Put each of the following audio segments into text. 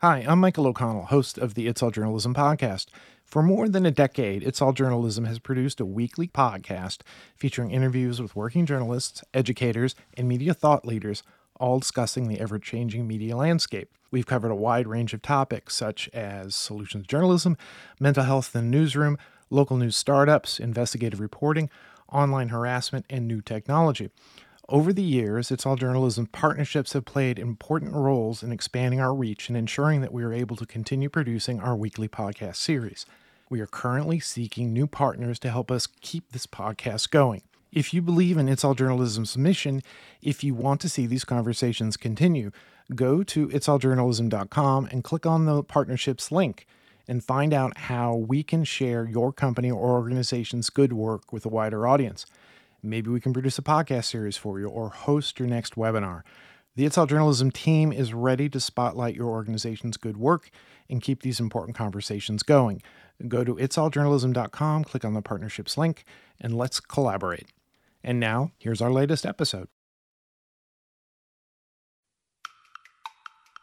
Hi, I'm Michael O'Connell, host of the It's All Journalism podcast. For more than a decade, It's All Journalism has produced a weekly podcast featuring interviews with working journalists, educators, and media thought leaders, all discussing the ever changing media landscape. We've covered a wide range of topics such as solutions journalism, mental health in the newsroom, local news startups, investigative reporting, online harassment, and new technology. Over the years, It's All Journalism partnerships have played important roles in expanding our reach and ensuring that we are able to continue producing our weekly podcast series. We are currently seeking new partners to help us keep this podcast going. If you believe in It's All Journalism's mission, if you want to see these conversations continue, go to itsalljournalism.com and click on the partnerships link and find out how we can share your company or organization's good work with a wider audience. Maybe we can produce a podcast series for you or host your next webinar. The It's All Journalism team is ready to spotlight your organization's good work and keep these important conversations going. Go to itsalljournalism.com, click on the partnerships link, and let's collaborate. And now, here's our latest episode.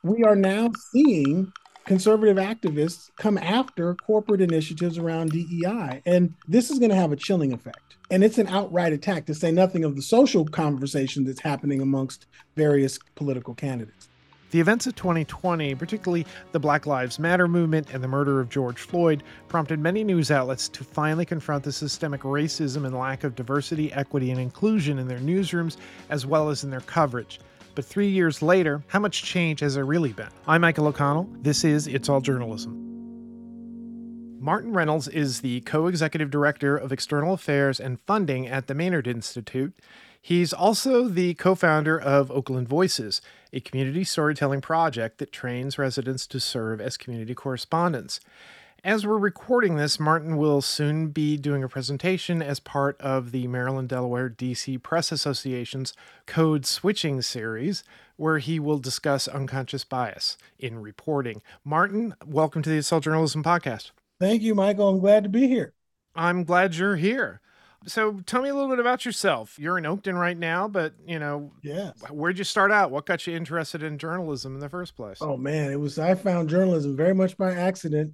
We are now seeing conservative activists come after corporate initiatives around DEI. And this is going to have a chilling effect. And it's an outright attack, to say nothing of the social conversation that's happening amongst various political candidates. The events of 2020, particularly the Black Lives Matter movement and the murder of George Floyd, prompted many news outlets to finally confront the systemic racism and lack of diversity, equity, and inclusion in their newsrooms as well as in their coverage. But three years later, how much change has there really been? I'm Michael O'Connell. This is It's All Journalism. Martin Reynolds is the co executive director of external affairs and funding at the Maynard Institute. He's also the co founder of Oakland Voices, a community storytelling project that trains residents to serve as community correspondents. As we're recording this, Martin will soon be doing a presentation as part of the Maryland, Delaware, DC Press Association's Code Switching series, where he will discuss unconscious bias in reporting. Martin, welcome to the All Journalism podcast. Thank you, Michael. I'm glad to be here. I'm glad you're here. So tell me a little bit about yourself. You're in Oakland right now, but you know, yeah. Where'd you start out? What got you interested in journalism in the first place? Oh man, it was I found journalism very much by accident.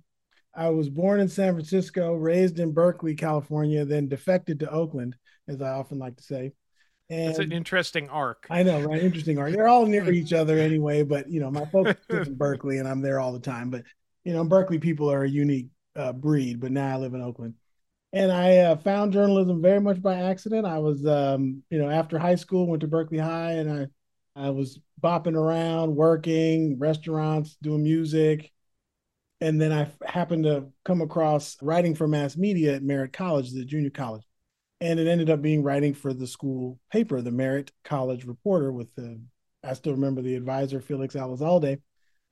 I was born in San Francisco, raised in Berkeley, California, then defected to Oakland, as I often like to say. And It's an interesting arc. I know, right? Interesting arc. They're all near each other anyway, but you know, my folks live in Berkeley and I'm there all the time. But you know, Berkeley people are a unique uh, breed, but now I live in Oakland. And I uh, found journalism very much by accident. I was, um, you know, after high school, went to Berkeley High, and I, I was bopping around, working restaurants, doing music, and then I happened to come across writing for mass media at Merritt College, the junior college, and it ended up being writing for the school paper, the Merritt College Reporter, with the I still remember the advisor Felix Alizalde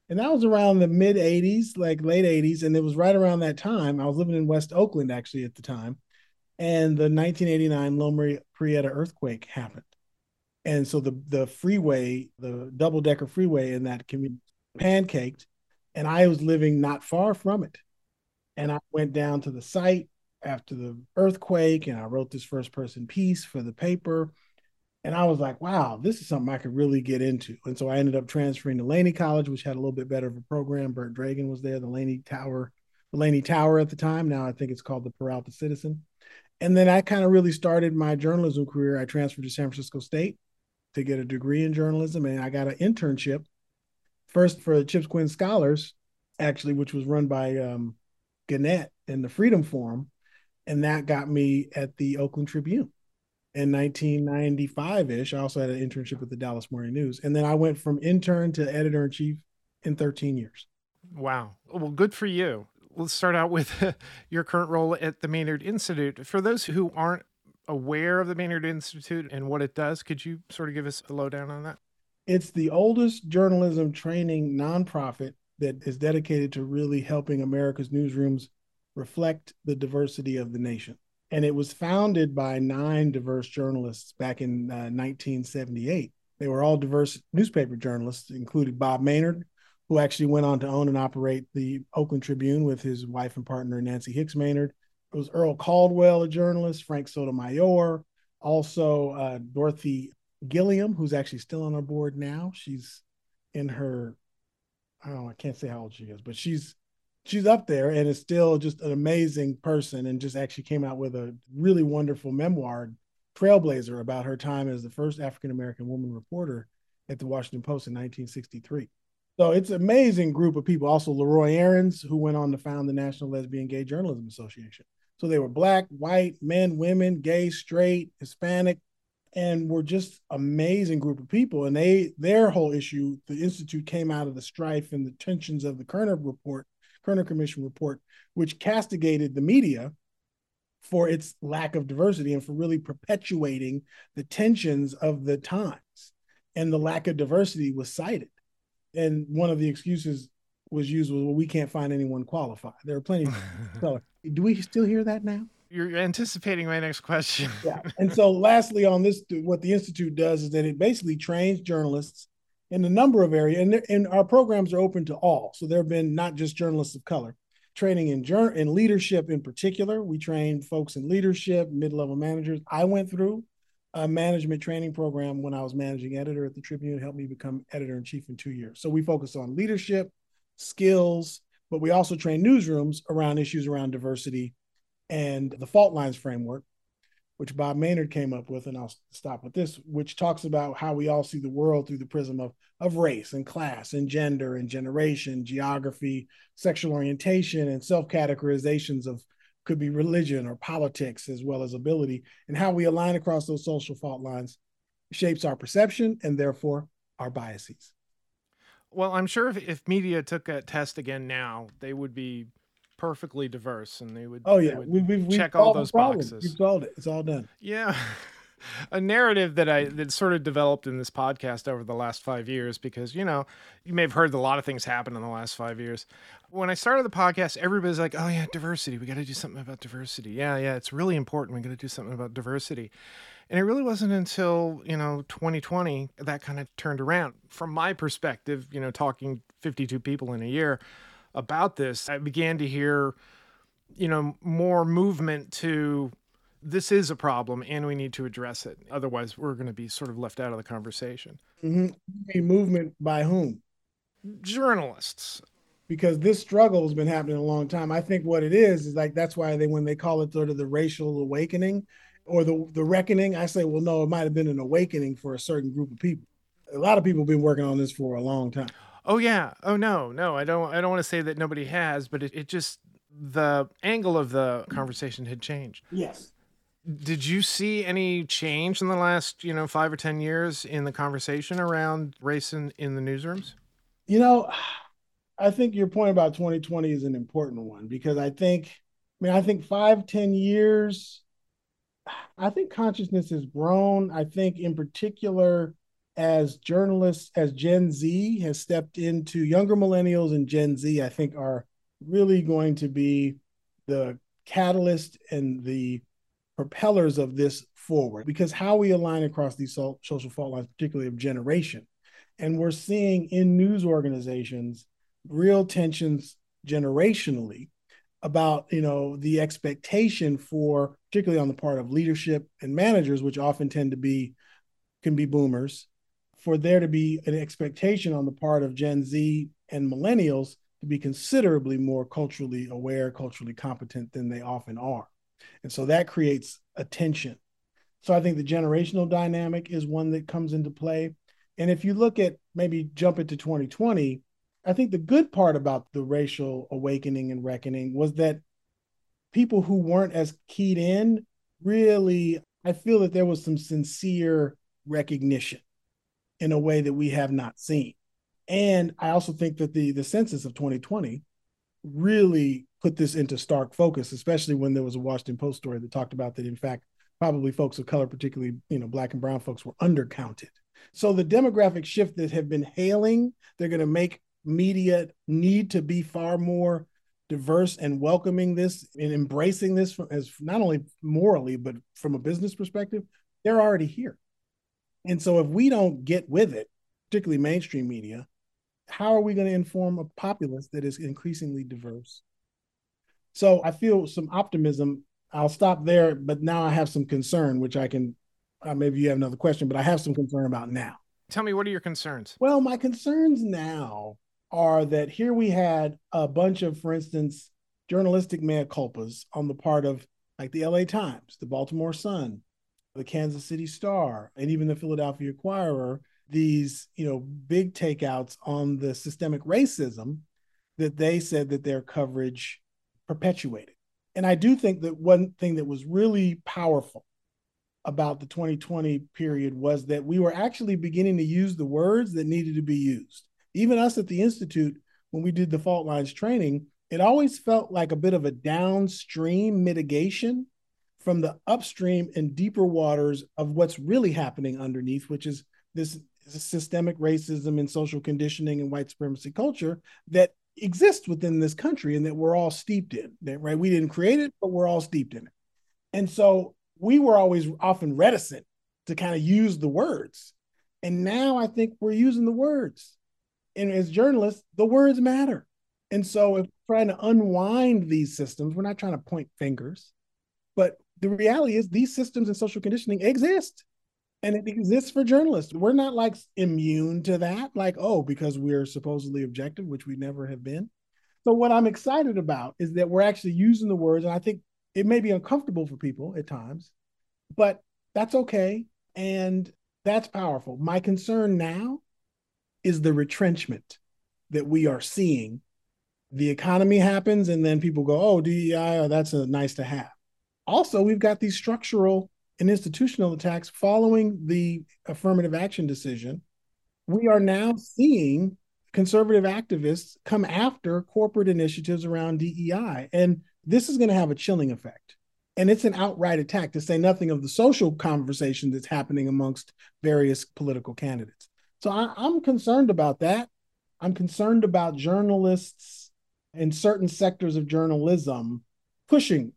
and that was around the mid 80s, like late 80s. And it was right around that time. I was living in West Oakland actually at the time. And the 1989 Loma Prieta earthquake happened. And so the, the freeway, the double decker freeway in that community pancaked. And I was living not far from it. And I went down to the site after the earthquake and I wrote this first person piece for the paper and I was like, wow, this is something I could really get into. And so I ended up transferring to Laney College, which had a little bit better of a program. Bert Dragan was there, the Laney Tower, the Laney Tower at the time. Now I think it's called the Peralta Citizen. And then I kind of really started my journalism career. I transferred to San Francisco State to get a degree in journalism, and I got an internship first for the Chips Quinn Scholars, actually, which was run by um, Gannett and the Freedom Forum. And that got me at the Oakland Tribune in 1995 ish. I also had an internship with the Dallas Morning News. And then I went from intern to editor in chief in 13 years. Wow. Well, good for you. Let's start out with your current role at the Maynard Institute. For those who aren't aware of the Maynard Institute and what it does, could you sort of give us a lowdown on that? It's the oldest journalism training nonprofit that is dedicated to really helping America's newsrooms reflect the diversity of the nation and it was founded by nine diverse journalists back in uh, 1978. They were all diverse newspaper journalists, included Bob Maynard, who actually went on to own and operate the Oakland Tribune with his wife and partner Nancy Hicks Maynard. It was Earl Caldwell, a journalist, Frank Sotomayor, also uh, Dorothy Gilliam, who's actually still on our board now. She's in her oh, I can't say how old she is, but she's she's up there and is still just an amazing person and just actually came out with a really wonderful memoir, Trailblazer, about her time as the first African American woman reporter at the Washington Post in 1963. So it's an amazing group of people. Also, LeRoy Aarons, who went on to found the National Lesbian Gay Journalism Association. So they were black, white, men, women, gay, straight, Hispanic, and were just amazing group of people. And they their whole issue, the institute came out of the strife and the tensions of the Kerner report, Kerner Commission report, which castigated the media for its lack of diversity and for really perpetuating the tensions of the times. And the lack of diversity was cited and one of the excuses was used was, well, we can't find anyone qualified. There are plenty. Of Do we still hear that now? You're anticipating my next question. yeah. And so, lastly, on this, what the institute does is that it basically trains journalists in a number of areas, and, and our programs are open to all. So there have been not just journalists of color, training in in leadership in particular. We train folks in leadership, mid level managers. I went through a management training program when I was managing editor at the Tribune, helped me become editor in chief in two years. So we focus on leadership, skills, but we also train newsrooms around issues around diversity and the fault lines framework, which Bob Maynard came up with. And I'll stop with this, which talks about how we all see the world through the prism of, of race and class and gender and generation, geography, sexual orientation, and self categorizations of could be religion or politics as well as ability and how we align across those social fault lines shapes our perception and therefore our biases well i'm sure if, if media took a test again now they would be perfectly diverse and they would oh yeah we, we, we, check all those boxes we've solved it it's all done yeah a narrative that I that sort of developed in this podcast over the last five years because you know you may have heard a lot of things happen in the last five years. When I started the podcast, everybody's like, "Oh yeah, diversity. We got to do something about diversity. Yeah, yeah, it's really important. We got to do something about diversity." And it really wasn't until you know 2020 that kind of turned around. From my perspective, you know, talking 52 people in a year about this, I began to hear, you know, more movement to this is a problem and we need to address it. Otherwise, we're going to be sort of left out of the conversation. Mm-hmm. A movement by whom? Journalists. Because this struggle has been happening a long time. I think what it is is like that's why they when they call it sort of the racial awakening or the the reckoning, I say, well, no, it might have been an awakening for a certain group of people. A lot of people have been working on this for a long time. Oh yeah. Oh no, no, I don't. I don't want to say that nobody has, but it, it just the angle of the conversation had changed. Yes did you see any change in the last, you know, five or 10 years in the conversation around race in, in the newsrooms? You know, I think your point about 2020 is an important one because I think, I mean, I think five, 10 years, I think consciousness has grown. I think, in particular, as journalists, as Gen Z has stepped into younger millennials and Gen Z, I think are really going to be the catalyst and the propellers of this forward because how we align across these social fault lines, particularly of generation. And we're seeing in news organizations real tensions generationally about you know the expectation for particularly on the part of leadership and managers which often tend to be can be boomers for there to be an expectation on the part of gen z and millennials to be considerably more culturally aware culturally competent than they often are and so that creates a tension. So I think the generational dynamic is one that comes into play. And if you look at maybe jump into 2020, I think the good part about the racial awakening and reckoning was that people who weren't as keyed in really, I feel that there was some sincere recognition in a way that we have not seen. And I also think that the the census of 2020 really put this into stark focus, especially when there was a Washington Post story that talked about that, in fact, probably folks of color, particularly you know black and brown folks, were undercounted. So the demographic shift that have been hailing, they're going to make media need to be far more diverse and welcoming this and embracing this as not only morally but from a business perspective. They're already here, and so if we don't get with it, particularly mainstream media, how are we going to inform a populace that is increasingly diverse? So I feel some optimism. I'll stop there, but now I have some concern, which I can. Uh, maybe you have another question, but I have some concern about now. Tell me, what are your concerns? Well, my concerns now are that here we had a bunch of, for instance, journalistic mea culpas on the part of like the LA Times, the Baltimore Sun, the Kansas City Star, and even the Philadelphia Inquirer, these, you know, big takeouts on the systemic racism that they said that their coverage perpetuated. And I do think that one thing that was really powerful about the 2020 period was that we were actually beginning to use the words that needed to be used. Even us at the Institute, when we did the fault lines training, it always felt like a bit of a downstream mitigation from the upstream and deeper waters of what's really happening underneath, which is this systemic racism and social conditioning and white supremacy culture that exists within this country and that we're all steeped in. That right, we didn't create it, but we're all steeped in it. And so we were always often reticent to kind of use the words. And now I think we're using the words. And as journalists, the words matter. And so if we're trying to unwind these systems, we're not trying to point fingers, but the reality is these systems and social conditioning exist and it exists for journalists. We're not like immune to that, like, oh, because we're supposedly objective, which we never have been. So, what I'm excited about is that we're actually using the words, and I think it may be uncomfortable for people at times, but that's okay. And that's powerful. My concern now is the retrenchment that we are seeing. The economy happens, and then people go, oh, DEI, oh, that's a nice to have. Also, we've got these structural and institutional attacks following the affirmative action decision. We are now seeing conservative activists come after corporate initiatives around DEI. And this is going to have a chilling effect. And it's an outright attack, to say nothing of the social conversation that's happening amongst various political candidates. So I, am concerned about that. I'm concerned about journalists and certain sectors of journalism pushing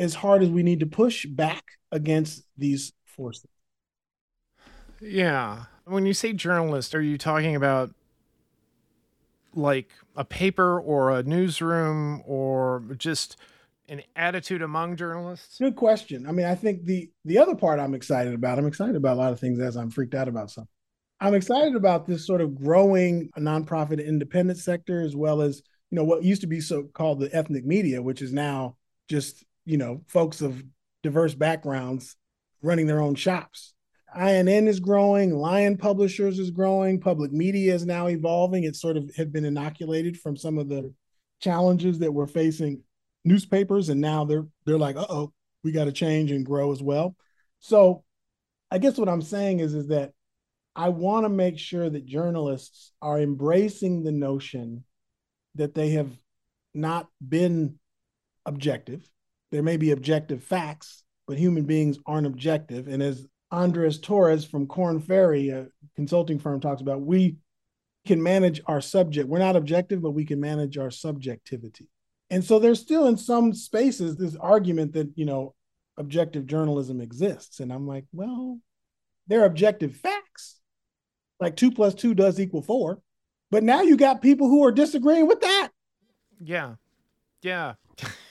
as hard as we need to push back against these forces. Yeah. When you say journalist, are you talking about like a paper or a newsroom or just an attitude among journalists? Good question. I mean, I think the the other part I'm excited about. I'm excited about a lot of things as I'm freaked out about some. I'm excited about this sort of growing nonprofit independent sector as well as you know what used to be so called the ethnic media, which is now just you know folks of diverse backgrounds running their own shops. INN is growing, Lion Publishers is growing, public media is now evolving. It sort of had been inoculated from some of the challenges that we're facing newspapers, and now they're they're like, uh oh, we got to change and grow as well. So, I guess what I'm saying is is that I want to make sure that journalists are embracing the notion that they have not been objective. There may be objective facts, but human beings aren't objective. And as Andres Torres from Korn Ferry, a consulting firm, talks about, we can manage our subject. We're not objective, but we can manage our subjectivity. And so there's still in some spaces this argument that, you know, objective journalism exists. And I'm like, well, they're objective facts. Like two plus two does equal four. But now you got people who are disagreeing with that. Yeah. Yeah.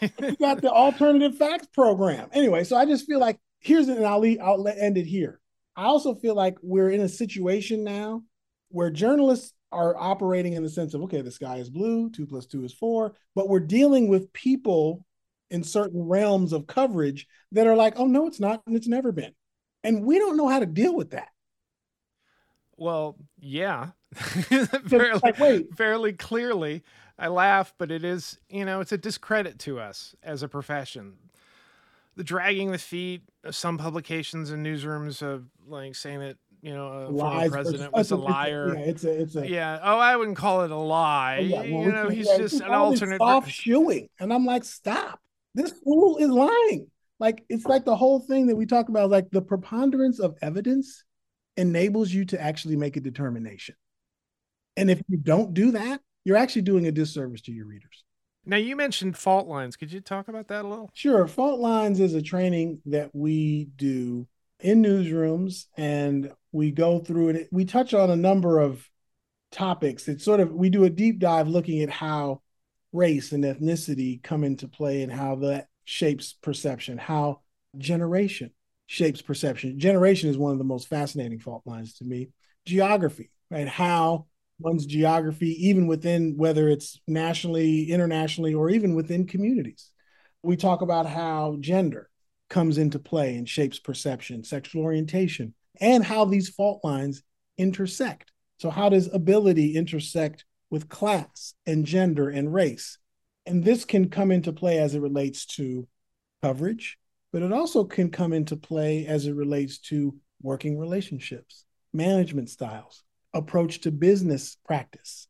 you got the alternative facts program. Anyway, so I just feel like here's an and I'll leave, I'll end it here. I also feel like we're in a situation now where journalists are operating in the sense of okay, the sky is blue, two plus two is four, but we're dealing with people in certain realms of coverage that are like, oh no, it's not, and it's never been. And we don't know how to deal with that. Well, yeah. fairly, like, fairly clearly. I laugh, but it is, you know, it's a discredit to us as a profession. The dragging the feet of some publications and newsrooms of like saying that you know, a former president was a liar. Yeah, it's a, it's a. Yeah. Oh, I wouldn't call it a lie. Oh, yeah, well, you know, he's just an alternate. Soft shoeing, and I'm like, stop! This fool is lying. Like it's like the whole thing that we talk about, like the preponderance of evidence enables you to actually make a determination. And if you don't do that, you're actually doing a disservice to your readers. Now you mentioned fault lines. Could you talk about that a little? Sure. Fault lines is a training that we do in newsrooms and we go through it. We touch on a number of topics. It's sort of we do a deep dive looking at how race and ethnicity come into play and how that shapes perception, how generation shapes perception. Generation is one of the most fascinating fault lines to me. Geography, right? How one's geography, even within whether it's nationally, internationally, or even within communities. We talk about how gender comes into play and shapes perception, sexual orientation, and how these fault lines intersect. So, how does ability intersect with class and gender and race? And this can come into play as it relates to coverage, but it also can come into play as it relates to working relationships, management styles, approach to business practice,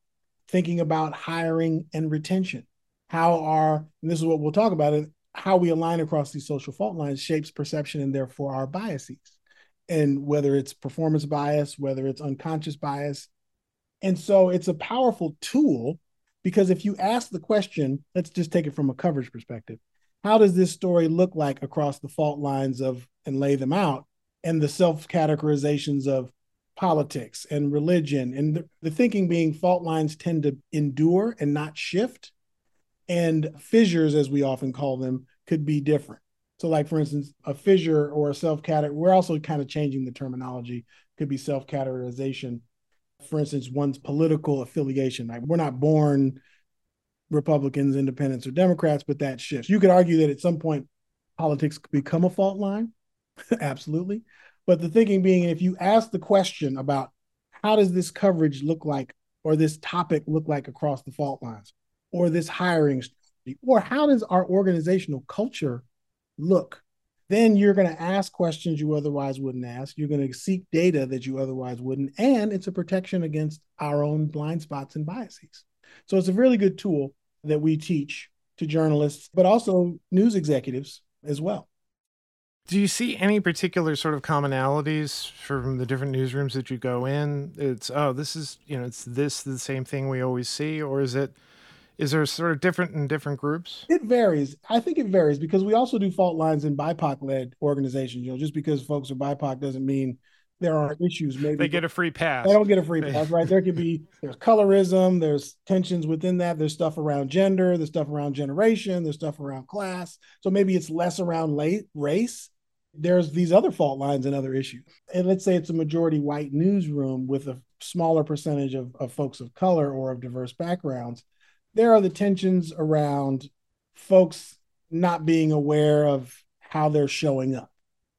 thinking about hiring and retention. How are, and this is what we'll talk about, how we align across these social fault lines shapes perception and therefore our biases. And whether it's performance bias, whether it's unconscious bias. And so it's a powerful tool because if you ask the question, let's just take it from a coverage perspective. How does this story look like across the fault lines of and lay them out and the self categorizations of politics and religion and the, the thinking being fault lines tend to endure and not shift. And fissures as we often call them could be different. So like for instance a fissure or a self category we're also kind of changing the terminology could be self categorization for instance one's political affiliation like we're not born republicans independents or democrats but that shifts. You could argue that at some point politics could become a fault line. Absolutely but the thinking being, if you ask the question about how does this coverage look like, or this topic look like across the fault lines, or this hiring strategy, or how does our organizational culture look, then you're going to ask questions you otherwise wouldn't ask. You're going to seek data that you otherwise wouldn't. And it's a protection against our own blind spots and biases. So it's a really good tool that we teach to journalists, but also news executives as well. Do you see any particular sort of commonalities from the different newsrooms that you go in? It's oh, this is you know, it's this the same thing we always see, or is it is there sort of different in different groups? It varies. I think it varies because we also do fault lines in BIPOC led organizations. You know, just because folks are BIPOC doesn't mean there aren't issues. Maybe they get a free pass. They don't get a free pass, right? There could be there's colorism, there's tensions within that. There's stuff around gender, there's stuff around generation, there's stuff around class. So maybe it's less around late race there's these other fault lines and other issues. And let's say it's a majority white newsroom with a smaller percentage of, of folks of color or of diverse backgrounds. There are the tensions around folks not being aware of how they're showing up,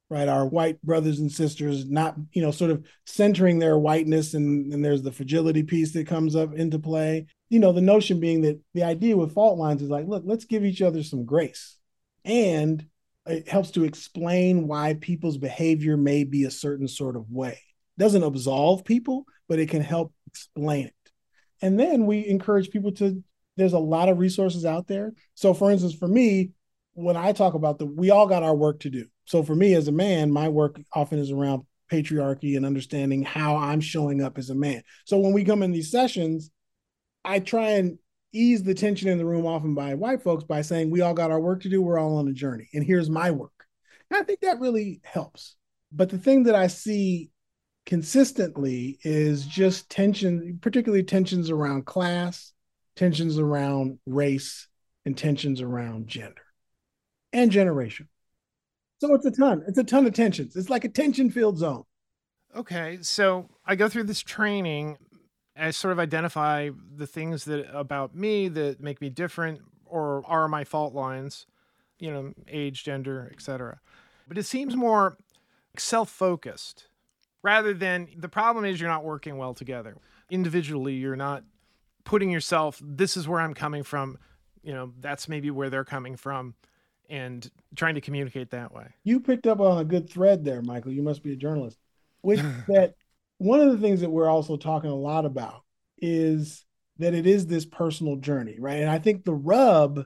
right? Our white brothers and sisters not, you know, sort of centering their whiteness, and, and there's the fragility piece that comes up into play. You know, the notion being that the idea with fault lines is like, look, let's give each other some grace. And it helps to explain why people's behavior may be a certain sort of way. It doesn't absolve people, but it can help explain it. And then we encourage people to, there's a lot of resources out there. So, for instance, for me, when I talk about the, we all got our work to do. So, for me as a man, my work often is around patriarchy and understanding how I'm showing up as a man. So, when we come in these sessions, I try and ease the tension in the room often by white folks by saying we all got our work to do. We're all on a journey. And here's my work. And i think that really helps. But the thing that i see consistently is just tension particularly tensions around class tensions around race and tensions around gender and generation. So it's a ton. It's a ton of tensions. It's like a tension filled zone. Okay so i go through this training I sort of identify the things that about me that make me different or are my fault lines, you know, age, gender, etc. But it seems more self-focused rather than the problem is you're not working well together. Individually, you're not putting yourself this is where I'm coming from, you know, that's maybe where they're coming from and trying to communicate that way. You picked up on a good thread there, Michael. You must be a journalist. Which that one of the things that we're also talking a lot about is that it is this personal journey, right? And I think the rub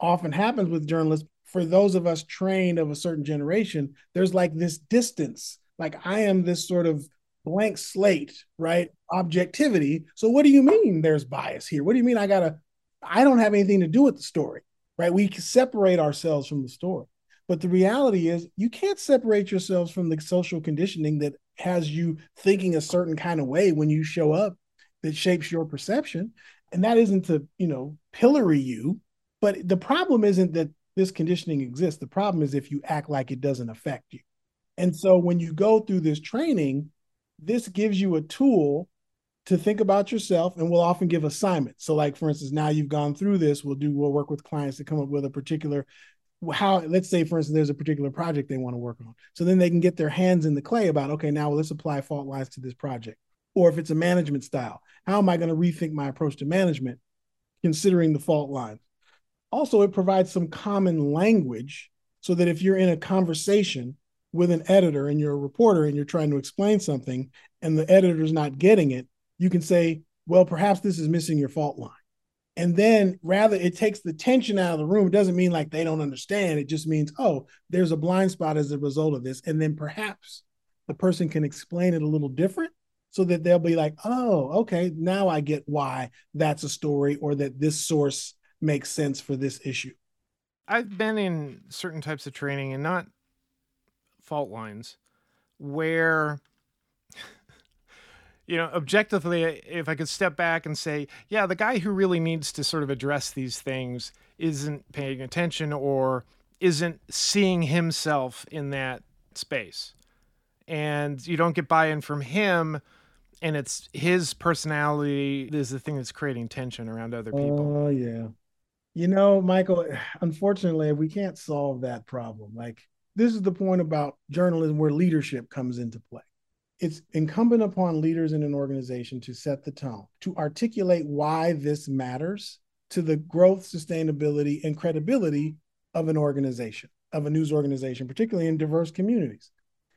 often happens with journalists for those of us trained of a certain generation, there's like this distance. Like I am this sort of blank slate, right? Objectivity. So what do you mean there's bias here? What do you mean I gotta, I don't have anything to do with the story, right? We separate ourselves from the story. But the reality is, you can't separate yourselves from the social conditioning that has you thinking a certain kind of way when you show up that shapes your perception. And that isn't to, you know, pillory you. But the problem isn't that this conditioning exists. The problem is if you act like it doesn't affect you. And so when you go through this training, this gives you a tool to think about yourself and we'll often give assignments. So like for instance, now you've gone through this, we'll do we'll work with clients to come up with a particular how let's say for instance there's a particular project they want to work on. So then they can get their hands in the clay about okay, now let's apply fault lines to this project. Or if it's a management style, how am I going to rethink my approach to management considering the fault lines? Also, it provides some common language so that if you're in a conversation with an editor and you're a reporter and you're trying to explain something and the editor's not getting it, you can say, well, perhaps this is missing your fault line. And then rather it takes the tension out of the room. It doesn't mean like they don't understand. It just means, oh, there's a blind spot as a result of this. And then perhaps the person can explain it a little different so that they'll be like, oh, okay, now I get why that's a story or that this source makes sense for this issue. I've been in certain types of training and not fault lines where you know objectively uh, if i could step back and say yeah the guy who really needs to sort of address these things isn't paying attention or isn't seeing himself in that space. And you don't get buy-in from him and it's his personality is the thing that's creating tension around other people. Oh yeah. You know michael unfortunately we can't solve that problem. Like this is the point about journalism where leadership comes into play it's incumbent upon leaders in an organization to set the tone, to articulate why this matters to the growth, sustainability, and credibility of an organization, of a news organization, particularly in diverse communities.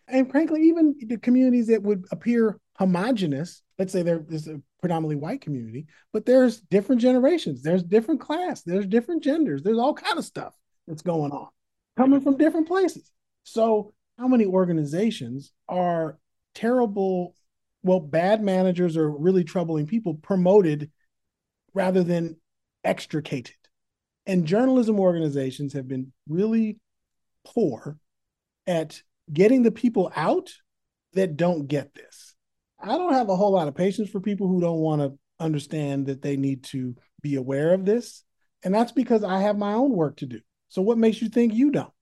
And frankly, even the communities that would appear homogenous, let's say there's a predominantly white community, but there's different generations, there's different class, there's different genders, there's all kind of stuff that's going on coming from different places. So how many organizations are terrible, well, bad managers or really troubling people promoted rather than extricated. And journalism organizations have been really poor at getting the people out that don't get this. I don't have a whole lot of patience for people who don't want to understand that they need to be aware of this. And that's because I have my own work to do. So, what makes you think you don't?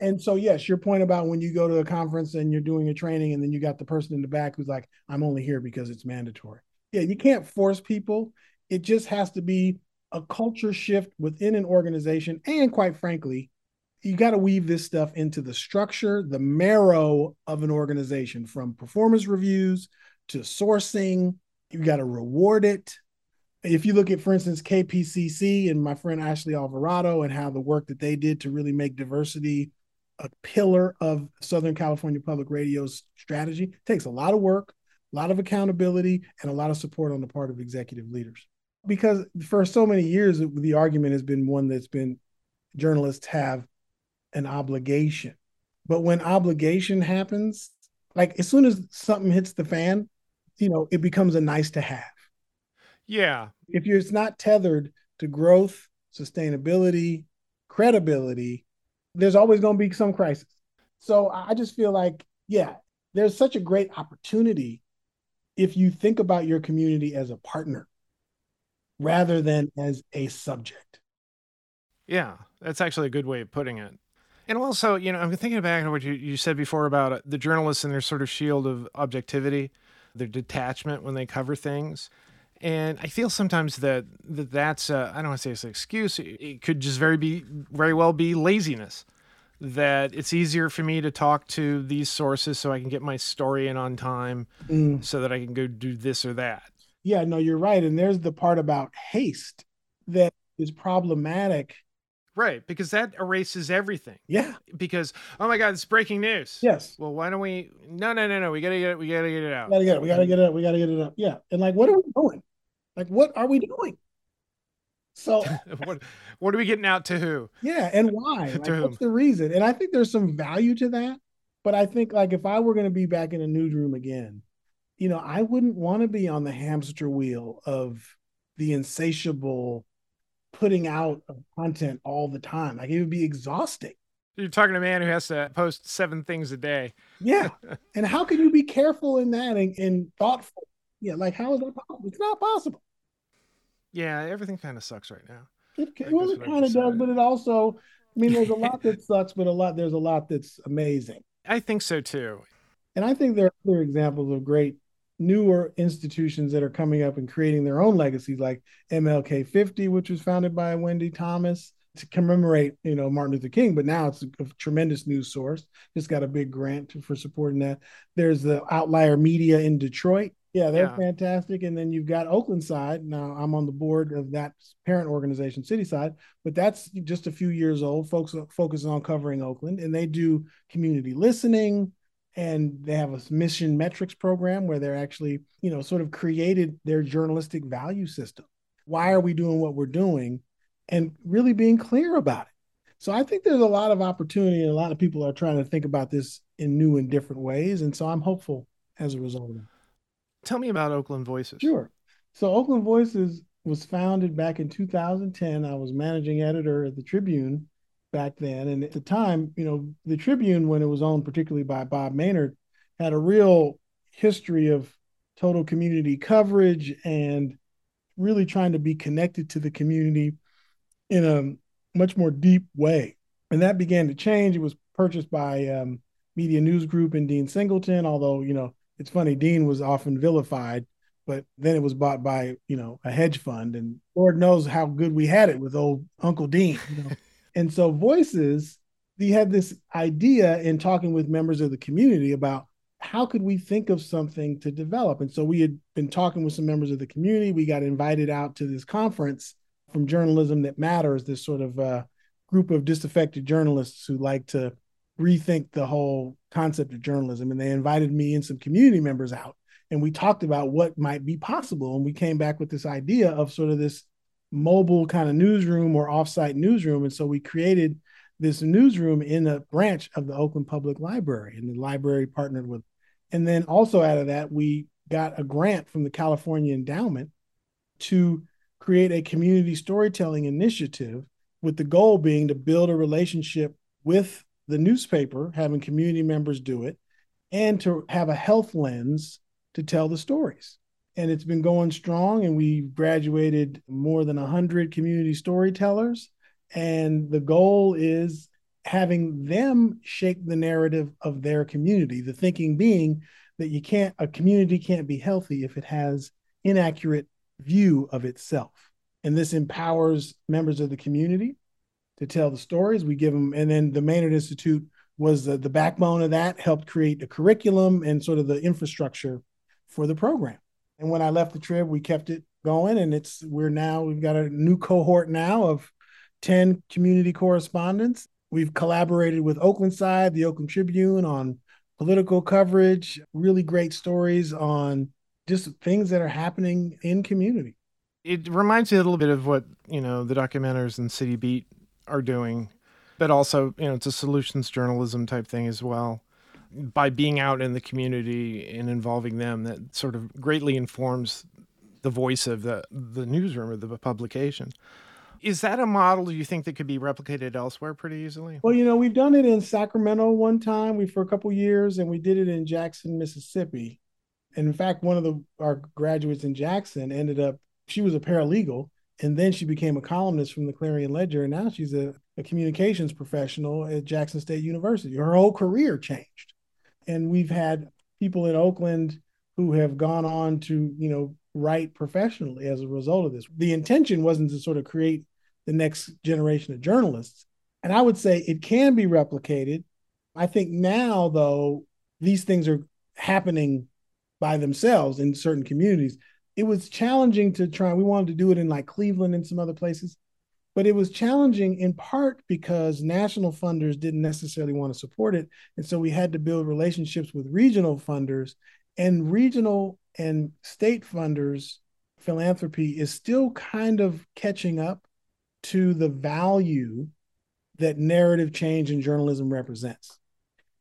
And so, yes, your point about when you go to a conference and you're doing a training and then you got the person in the back who's like, I'm only here because it's mandatory. Yeah, you can't force people. It just has to be a culture shift within an organization. And quite frankly, you got to weave this stuff into the structure, the marrow of an organization from performance reviews to sourcing. You got to reward it. If you look at, for instance, KPCC and my friend Ashley Alvarado and how the work that they did to really make diversity a pillar of Southern California Public Radio's strategy. It takes a lot of work, a lot of accountability, and a lot of support on the part of executive leaders. Because for so many years, the argument has been one that's been journalists have an obligation. But when obligation happens, like as soon as something hits the fan, you know, it becomes a nice to have. Yeah. If you're it's not tethered to growth, sustainability, credibility, there's always going to be some crisis. So I just feel like, yeah, there's such a great opportunity if you think about your community as a partner rather than as a subject. Yeah, that's actually a good way of putting it. And also, you know, I'm thinking back to what you, you said before about uh, the journalists and their sort of shield of objectivity, their detachment when they cover things. And I feel sometimes that, that that's, I don't want to say it's an excuse. It could just very be, very well be laziness. That it's easier for me to talk to these sources so I can get my story in on time mm. so that I can go do this or that. Yeah, no, you're right. And there's the part about haste that is problematic. Right, because that erases everything. Yeah. Because oh my God, it's breaking news. Yes. Well, why don't we? No, no, no, no. We gotta get it. We gotta get it out. We gotta get it. We gotta get it. Up. We gotta get it up. Yeah. And like, what are we doing? Like, what are we doing? So, what what are we getting out to who? Yeah, and why? Like, what's the reason? And I think there's some value to that. But I think like if I were going to be back in a newsroom again, you know, I wouldn't want to be on the hamster wheel of the insatiable putting out of content all the time. Like it would be exhausting. You're talking to a man who has to post seven things a day. Yeah. and how can you be careful in that and, and thoughtful yeah, like how is that possible? It's not possible. Yeah, everything kind of sucks right now. It, well, it kind of does, but it also, I mean, there's a lot that sucks, but a lot there's a lot that's amazing. I think so too. And I think there are other examples of great newer institutions that are coming up and creating their own legacies, like MLK 50, which was founded by Wendi Thomas to commemorate, you know, Martin Luther King. But now it's a, a tremendous news source. Just got a big grant to, for supporting that. There's the Outlier Media in Detroit. Yeah, they're yeah. fantastic. And then you've got Oaklandside. Now I'm on the board of that parent organization, Cityside, but that's just a few years old. Folks focus on covering Oakland, and they do community listening and they have a mission metrics program where they're actually you know sort of created their journalistic value system why are we doing what we're doing and really being clear about it so i think there's a lot of opportunity and a lot of people are trying to think about this in new and different ways and so i'm hopeful as a result of that tell me about oakland voices sure so oakland voices was founded back in 2010 i was managing editor at the tribune back then. And at the time, you know, the Tribune, when it was owned particularly by Bob Maynard, had a real history of total community coverage and really trying to be connected to the community in a much more deep way. And that began to change. It was purchased by um, MediaNews Group and Dean Singleton, although, you know, it's funny, Dean was often vilified, but then it was bought by, you know, a hedge fund. And Lord knows how good we had it with old Uncle Dean. You know? And so voices, we had this idea in talking with members of the community about how could we think of something to develop? And so we had been talking with some members of the community. We got invited out to this conference from Journalism That Matters, this sort of uh, group of disaffected journalists who like to rethink the whole concept of journalism. And they invited me and some community members out. And we talked about what might be possible. And we came back with this idea of sort of this mobile kind of newsroom or offsite newsroom. And so we created this newsroom in a branch of the Oakland Public Library, and the library partnered with. And then also out of that, we got a grant from the California Endowment to create a community storytelling initiative with the goal being to build a relationship with the newspaper, having community members do it, and to have a health lens to tell the stories. And it's been going strong and we've graduated more than 100 community storytellers. And the goal is having them shape the narrative of their community. The thinking being that you can't a community can't be healthy if it has inaccurate view of itself. And this empowers members of the community to tell the stories we give them and then the maynard institute was the, the backbone of that helped create the curriculum and sort of the infrastructure for the program and when I left the trib, we kept it going, and it's we're now we've got a new cohort now of ten community correspondents. We've collaborated with Oaklandside, the Oakland Tribune, on political coverage, really great stories on just things that are happening in community. It reminds me a little bit of what you know the documenters and City Beat are doing, but also you know it's a solutions journalism type thing as well by being out in the community and involving them that sort of greatly informs the voice of the the newsroom or the publication. Is that a model do you think that could be replicated elsewhere pretty easily? Well, you know, we've done it in Sacramento one time, we for a couple years, and we did it in Jackson, Mississippi. And in fact, one of the our graduates in Jackson ended up she was a paralegal and then she became a columnist from the Clarion Ledger, and now she's a, a communications professional at Jackson State University. Her whole career changed and we've had people in Oakland who have gone on to, you know, write professionally as a result of this. The intention wasn't to sort of create the next generation of journalists. And I would say it can be replicated. I think now, though, these things are happening by themselves in certain communities. It was challenging to try. We wanted to do it in like Cleveland and some other places. But it was challenging in part because national funders didn't necessarily want to support it. And so we had to build relationships with regional funders. And regional and state funders, philanthropy is still kind of catching up to the value that narrative change in journalism represents.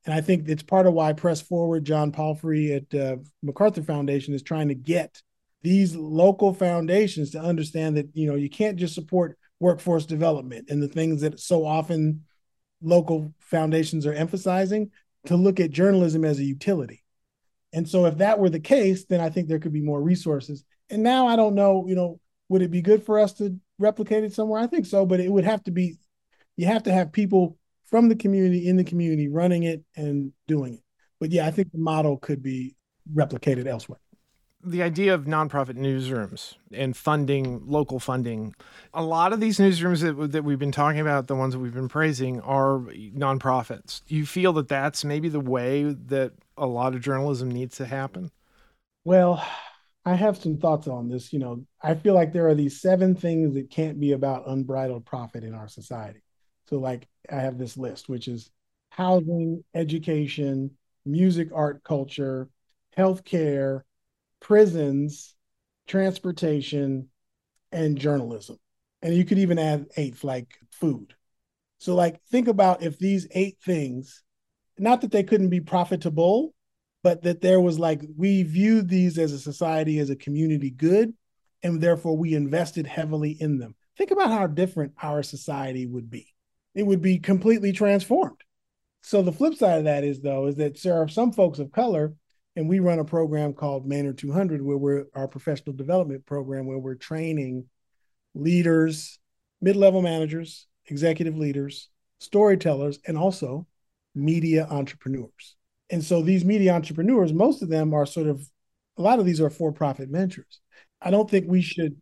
And I think it's part of why Press Forward, John Palfrey at uh, MacArthur Foundation is trying to get these local foundations to understand that you know you can't just support workforce development and the things that so often local foundations are emphasizing to look at journalism as a utility. And so if that were the case, then I think there could be more resources. And now I don't know, you know, would it be good for us to replicate it somewhere? I think so, but it would have to be you have to have people from the community in the community running it and doing it. But yeah, I think the model could be replicated elsewhere. The idea of nonprofit newsrooms and funding, local funding. A lot of these newsrooms that, that we've been talking about, the ones that we've been praising, are nonprofits. You feel that that's maybe the way that a lot of journalism needs to happen? Well, I have some thoughts on this. You know, I feel like there are these seven things that can't be about unbridled profit in our society. So, like, I have this list, which is housing, education, music, art, culture, healthcare, prisons, transportation, and journalism. And you could even add eighth, like food. So, like, think about if these eight things, not that they couldn't be profitable, but that there was like, we viewed these as a society, as a community good, and therefore we invested heavily in them. Think about how different our society would be. It would be completely transformed. So, the flip side of that is, though, is that there are some folks of color and we run a program called Maynard 200 where we're our professional development program where we're training leaders mid-level managers executive leaders storytellers and also media entrepreneurs. And so these media entrepreneurs most of them are sort of a lot of these are for-profit ventures i don't think we should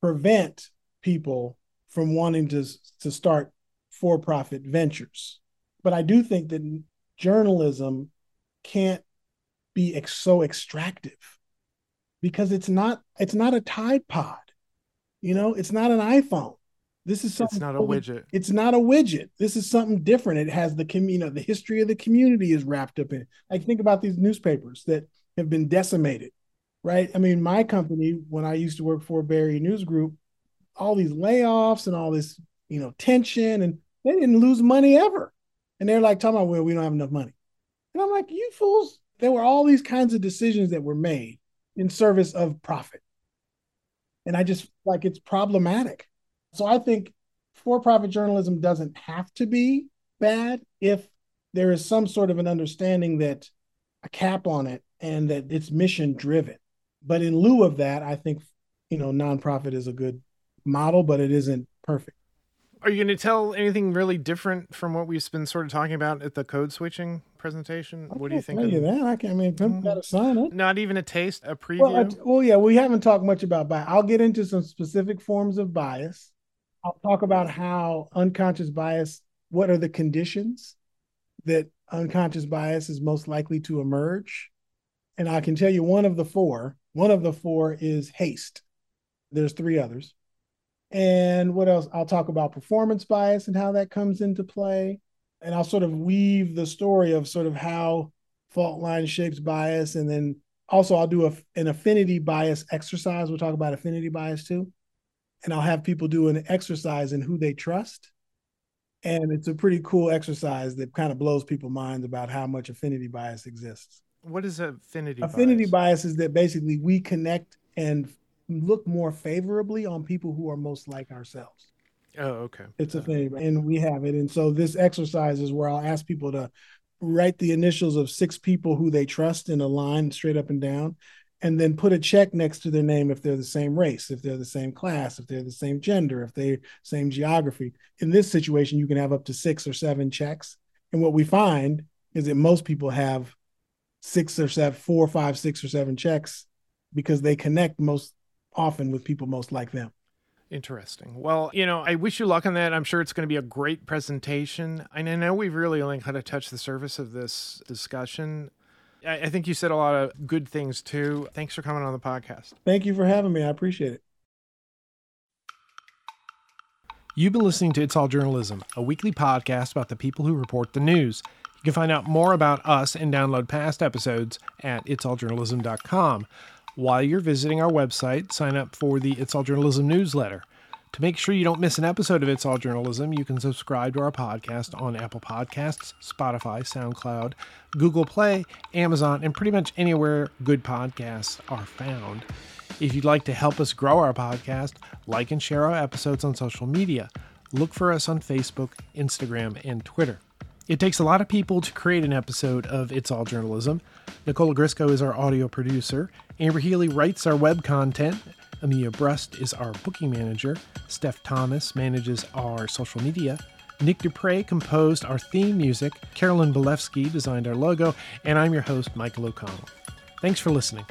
prevent people from wanting to, to start for-profit ventures. But i do think that journalism can't be ex- so extractive because it's not it's not a Tide Pod, you know, it's not an iPhone. This is something. It's not a widget. It's not a widget. This is something different. It has the community, you know the history of the community is wrapped up in it. Like think about these newspapers that have been decimated, right? I mean, my company when I used to work for Bay Area News Group, all these layoffs and all this you know tension, and they didn't lose money ever. And they're like talking about, well, we don't have enough money. And I'm like, you fools, there were all these kinds of decisions that were made in service of profit. And I just like it's problematic. So I think for profit journalism doesn't have to be bad if there is some sort of an understanding that a cap on it and that it's mission driven. But in lieu of that, I think, you know, nonprofit is a good model, but it isn't perfect. Are you going to tell anything really different from what we've been sort of talking about at the code switching presentation? What do you think? You that I can. I mean, got to mm. sign up. Not even a taste, a preview. Well, I, well, oh, yeah, we haven't talked much about bias. I'll get into some specific forms of bias. I'll talk about how unconscious bias. What are the conditions that unconscious bias is most likely to emerge? And I can tell you one of the four. One of the four is haste. There's three others. And what else? I'll talk about performance bias and how that comes into play. And I'll sort of weave the story of sort of how fault line shapes bias. And then also I'll do a, an affinity bias exercise. We'll talk about affinity bias too. And I'll have people do an exercise in who they trust. And it's a pretty cool exercise that kind of blows people's minds about how much affinity bias exists. What is affinity affinity bias? bias is that basically we connect and look more favorably on people who are most like ourselves. Oh, okay. It's a thing, and we have it. And so this exercise is where I'll ask people to write the initials of six people who they trust in a line straight up and down, and then put a check next to their name if they're the same race, if they're the same class, if they're the same gender, if they're same geography. In this situation, you can have up to six or seven checks. And what we find is that most people have six or seven, four, five, six or seven checks because they connect most often with people most like them. Interesting. Well, you know, I wish you luck on that. I'm sure it's going to be a great presentation. And I know we've really only kind of touched the surface of this discussion. I, I think you said a lot of good things too. Thanks for coming on the podcast. Thank you for having me. I appreciate it. You've been listening to It's All Journalism, a weekly podcast about the people who report the news. You can find out more about us and download past episodes at itsalljournalism.com. While you're visiting our website, sign up for the It's All Journalism newsletter. To make sure you don't miss an episode of It's All Journalism, you can subscribe to our podcast on Apple Podcasts, Spotify, SoundCloud, Google Play, Amazon, and pretty much anywhere good podcasts are found. If you'd like to help us grow our podcast, like and share our episodes on social media. Look for us on Facebook, Instagram, and Twitter. It takes a lot of people to create an episode of It's All Journalism. Nicola Grisco is our audio producer. Amber Healy writes our web content. Amelia Brust is our booking manager. Steph Thomas manages our social media. Nick Dupre composed our theme music. Carolyn Belevsky designed our logo. And I'm your host, Michael O'Connell. Thanks for listening.